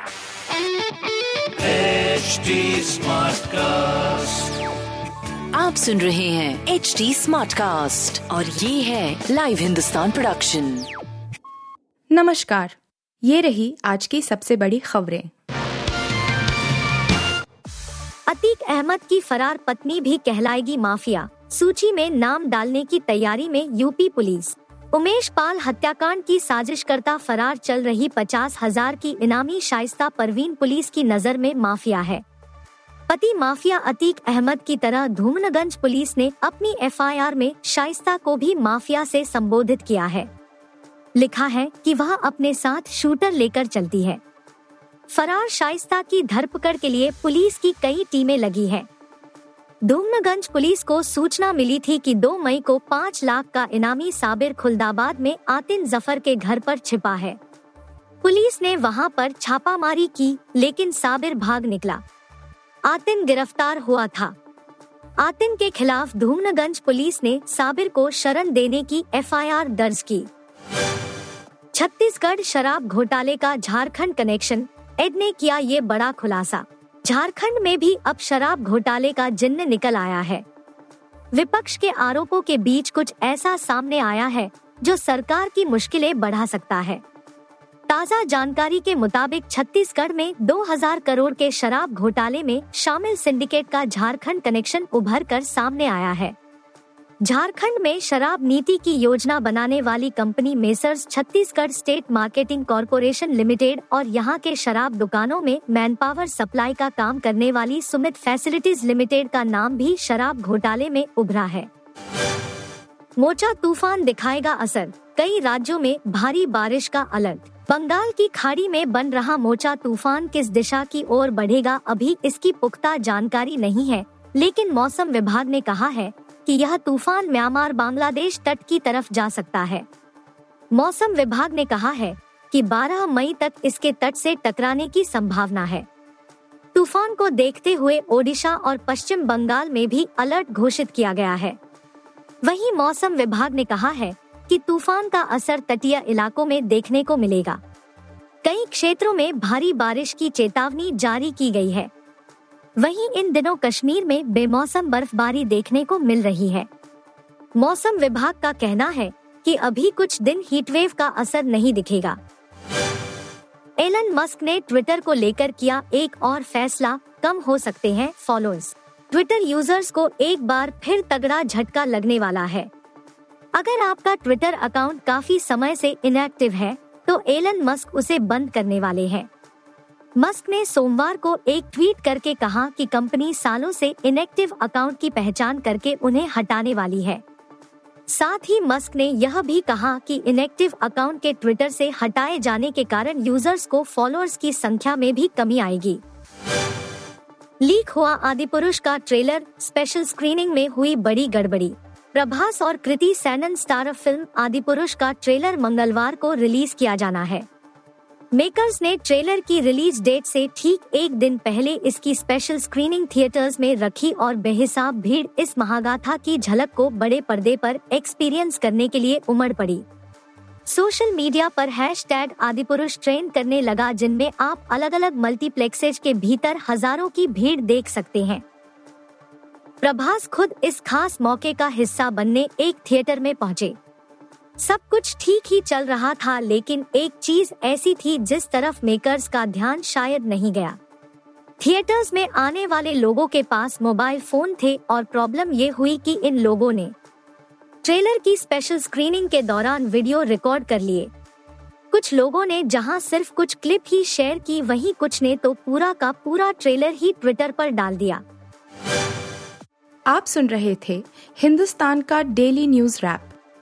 HD Smartcast. आप सुन रहे हैं एच डी स्मार्ट कास्ट और ये है लाइव हिंदुस्तान प्रोडक्शन नमस्कार। ये रही आज की सबसे बड़ी खबरें। अतीक अहमद की फरार पत्नी भी कहलाएगी माफिया। सूची में नाम डालने की तैयारी में यूपी पुलिस। उमेश पाल हत्याकांड की साजिश करता फरार चल रही पचास हज़ार की इनामी शाइस्ता परवीन पुलिस की नज़र में माफिया है। पति माफिया अतीक अहमद की तरह धूमनगंज पुलिस ने अपनी एफआईआर में शाइस्ता को भी माफिया से संबोधित किया है। लिखा है कि वह अपने साथ शूटर लेकर चलती है। फरार शाइस्ता की धरपकड़ के लिए पुलिस की कई टीमें लगी हैं। डूमनगंज पुलिस को सूचना मिली थी कि 2 मई को 5 लाख का इनामी साबिर खुलदाबाद में आतिन ज़फ़र के घर पर छिपा है। पुलिस ने वहाँ पर छापामारी की, लेकिन साबिर भाग निकला। आतिन गिरफ़्तार हुआ था। आतिन के खिलाफ धूमनगंज पुलिस ने साबिर को शरण देने की एफआईआर दर्ज की। छत्तीसगढ़ शराब घोटाले का झारखंड कनेक्शन, एड ने किया ये बड़ा खुलासा। झारखंड में भी अब शराब घोटाले का जिन्न निकल आया है। विपक्ष के आरोपों के बीच कुछ ऐसा सामने आया है, जो सरकार की मुश्किलें बढ़ा सकता है। ताज़ा जानकारी के मुताबिक छत्तीसगढ़ में 2000 करोड़ के शराब घोटाले में शामिल सिंडिकेट का झारखंड कनेक्शन उभर कर सामने आया है। झारखंड में शराब नीति की योजना बनाने वाली company Messrs Chhattisgarh state marketing corporation limited और यहाँ के शराब दुकानों में मैन पावर सप्लाई का काम करने वाली सुमित फैसिलिटीज़ लिमिटेड का नाम भी शराब घोटाले में उभरा है। मोचा तूफ़ान दिखाएगा असर। कई राज्यों में भारी बारिश का अलर्ट। बंगाल की खाड़ी में बन रहा मोचा तूफ़ान किस दिशा की ओर बढ़ेगा अभी इसकी पुख्ता जानकारी नहीं है, लेकिन मौसम विभाग ने कहा है कि यह तूफ़ान म्यांमार बांग्लादेश तट की तरफ़ जा सकता है। मौसम विभाग ने कहा है कि 12 मई तक इसके तट से टकराने की संभावना है। तूफ़ान को देखते हुए ओडिशा और पश्चिम बंगाल में भी अलर्ट घोषित किया गया है। वहीं मौसम विभाग ने कहा है कि तूफ़ान का असर तटीय इलाकों में देखने को मिलेगा। कई क्षेत्रों में भारी बारिश की चेतावनी जारी की गई है। वहीं इन दिनों कश्मीर में बेमौसम बर्फबारी देखने को मिल रही है। मौसम विभाग का कहना है कि अभी कुछ दिन हीटवेव का असर नहीं दिखेगा। एलन मस्क ने ट्विटर को लेकर किया एक और फैसला, कम हो सकते हैं फॉलोअर्स ट्विटर यूज़र्स को एक बार फिर तगड़ा झटका लगने वाला है। अगर आपका ट्विटर अकाउंट काफ़ी समय से इनएक्टिव है तो एलन मस्क उसे बंद करने वाले हैं। मस्क ने सोमवार को एक ट्वीट करके कहा कि कंपनी सालों से इनएक्टिव अकाउंट की पहचान करके उन्हें हटाने वाली है। साथ ही मस्क ने यह भी कहा कि इनएक्टिव अकाउंट के ट्विटर से हटाए जाने के कारण यूज़र्स को फॉलोअर्स की संख्या में भी कमी आएगी। लीक हुआ आदि पुरुष का ट्रेलर, स्पेशल स्क्रीनिंग में हुई बड़ी गड़बड़ी। प्रभास और कृति सैनन स्टार फ़िल्म आदि पुरुष का ट्रेलर मंगलवार को रिलीज़ किया जाना है। मेकर्स ने ट्रेलर की रिलीज़ डेट से ठीक एक दिन पहले इसकी स्पेशल स्क्रीनिंग थिएटर्स में रखी और बेहिसाब भीड़ इस महागाथा की झलक को बड़े पर्दे पर एक्सपीरियंस करने के लिए उमड़ पड़ी। सोशल मीडिया पर hashtag Adipurush trend करने लगा, जिनमें आप अलग अलग मल्टीप्लेक्सेज के भीतर हज़ारों की भीड़ देख सकते हैं। प्रभास खुद इस खास मौके का हिस्सा बनने एक थिएटर में पहुँचे। सब कुछ ठीक ही चल रहा था, लेकिन एक चीज़ ऐसी थी जिस तरफ़ मेकर्स का ध्यान शायद नहीं गया। थिएटर्स में आने वाले लोगों के पास मोबाइल फ़ोन थे और प्रॉब्लम ये हुई कि इन लोगों ने ट्रेलर की स्पेशल स्क्रीनिंग के दौरान वीडियो रिकॉर्ड कर लिए। कुछ लोगों ने जहाँ सिर्फ़ कुछ क्लिप ही शेयर की, वहीं कुछ ने तो पूरा का पूरा ट्रेलर ही ट्विटर पर डाल दिया। आप सुन रहे थे हिंदुस्तान का डेली न्यूज़ रैप